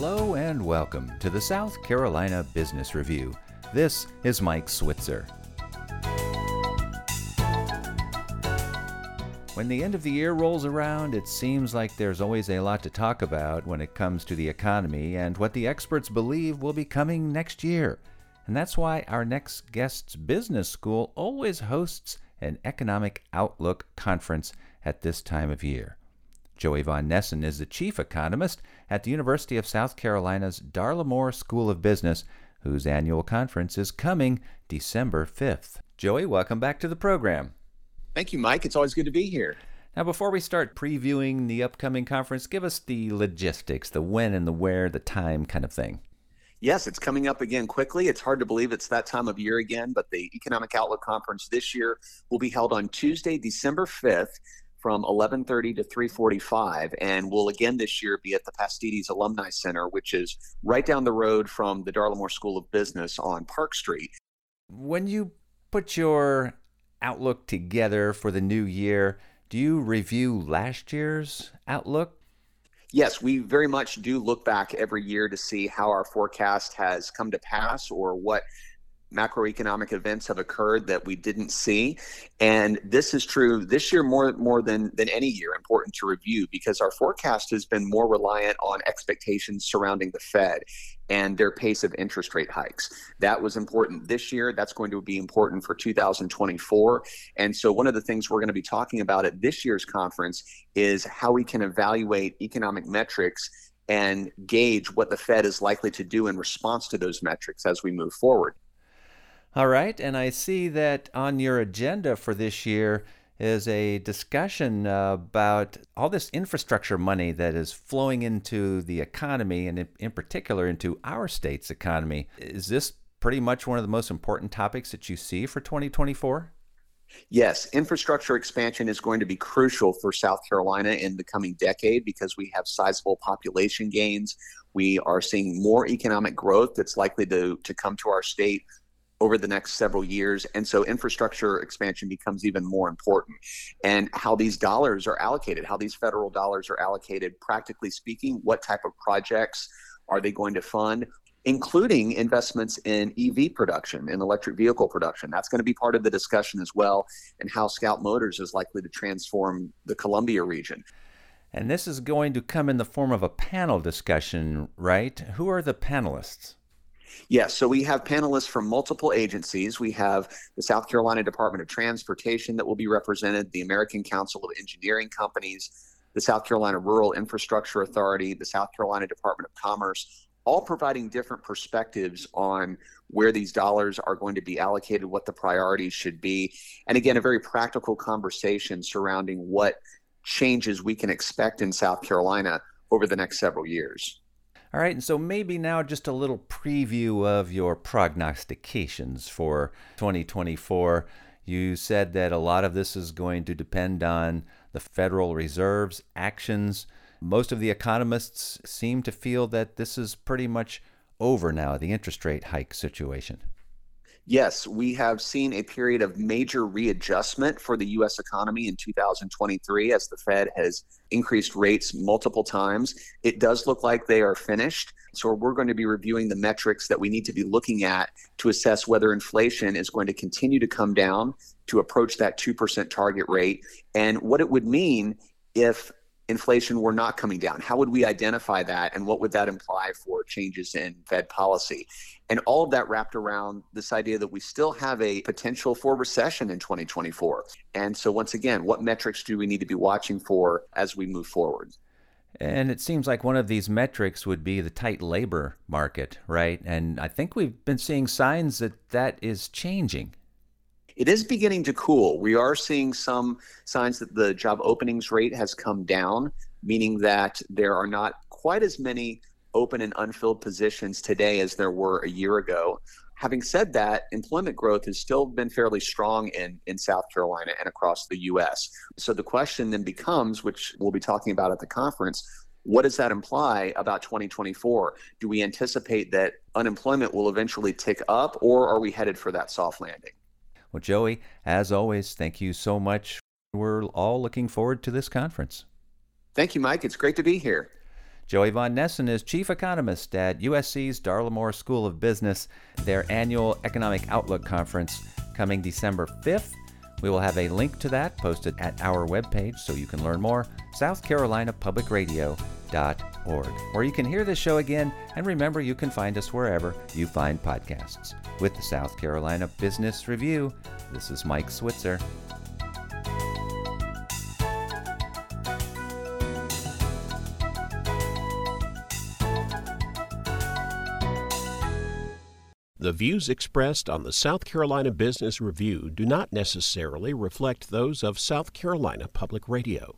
Hello and welcome to the South Carolina Business Review. This is Mike Switzer. When the end of the year rolls around, it seems like there's always a lot to talk about when it comes to the economy and what the experts believe will be coming next year. And that's why our next guest's business school always hosts an economic outlook conference at this time of year. Joey Von Nessen is the chief economist at the University of South Carolina's Darla Moore School of Business, whose annual conference is coming December 5th. Joey, welcome back to the program. Thank you, Mike. It's always good to be here. Now, before we start previewing the upcoming conference, give us the logistics, the when and the where, the time kind of thing. Yes, it's coming up again quickly. It's hard to believe it's that time of year again, but the Economic Outlook Conference this year will be held on Tuesday, December 5th from 11:30 to 3:45 and will again this year be at the Pastides Alumni Center which is right down the road from the Darla Moore School of Business on Park Street. When you put your outlook together for the new year, do you review last year's outlook? Yes, we very much do look back every year to see how our forecast has come to pass or what macroeconomic events have occurred that we didn't see. And this is true this year more more than than any year important to review because our forecast has been more reliant on expectations surrounding the Fed and their pace of interest rate hikes. That was important this year. That's going to be important for 2024 and so one of the things we're going to be talking about at this year's conference is how we can evaluate economic metrics and gauge what the Fed is likely to do in response to those metrics as we move forward. All right, and I see that on your agenda for this year is a discussion about all this infrastructure money that is flowing into the economy and in particular into our state's economy. Is this pretty much one of the most important topics that you see for 2024? Yes, infrastructure expansion is going to be crucial for South Carolina in the coming decade because we have sizable population gains. We are seeing more economic growth that's likely to, to come to our state over the next several years. And so infrastructure expansion becomes even more important. And how these dollars are allocated, how these federal dollars are allocated, practically speaking, what type of projects are they going to fund? Including investments in EV production and electric vehicle production. That's going to be part of the discussion as well, and how Scout Motors is likely to transform the Columbia region. And this is going to come in the form of a panel discussion, right? Who are the panelists? Yes, so we have panelists from multiple agencies. We have the South Carolina Department of Transportation that will be represented, the American Council of Engineering Companies, the South Carolina Rural Infrastructure Authority, the South Carolina Department of Commerce, all providing different perspectives on where these dollars are going to be allocated, what the priorities should be. And again, a very practical conversation surrounding what changes we can expect in South Carolina over the next several years. All right, and so maybe now just a little preview of your prognostications for 2024. You said that a lot of this is going to depend on the Federal Reserve's actions. Most of the economists seem to feel that this is pretty much over now, the interest rate hike situation. Yes, we have seen a period of major readjustment for the U.S. economy in 2023 as the Fed has increased rates multiple times. It does look like they are finished. So, we're going to be reviewing the metrics that we need to be looking at to assess whether inflation is going to continue to come down to approach that 2% target rate and what it would mean if inflation were not coming down? How would we identify that and what would that imply for changes in Fed policy? And all of that wrapped around this idea that we still have a potential for recession in 2024. And so, once again, what metrics do we need to be watching for as we move forward? And it seems like one of these metrics would be the tight labor market, right? And I think we've been seeing signs that that is changing it is beginning to cool. We are seeing some signs that the job openings rate has come down, meaning that there are not quite as many open and unfilled positions today as there were a year ago. Having said that, employment growth has still been fairly strong in, in South Carolina and across the U.S. So the question then becomes, which we'll be talking about at the conference, what does that imply about 2024? Do we anticipate that unemployment will eventually tick up, or are we headed for that soft landing? Well, Joey, as always, thank you so much. We're all looking forward to this conference. Thank you, Mike. It's great to be here. Joey Von Nessen is chief economist at USC's Darla Moore School of Business, their annual Economic Outlook Conference coming December 5th. We will have a link to that posted at our webpage so you can learn more, southcarolinapublicradio.org. Or you can hear this show again, and remember you can find us wherever you find podcasts. With the South Carolina Business Review, this is Mike Switzer. The views expressed on the South Carolina Business Review do not necessarily reflect those of South Carolina Public Radio.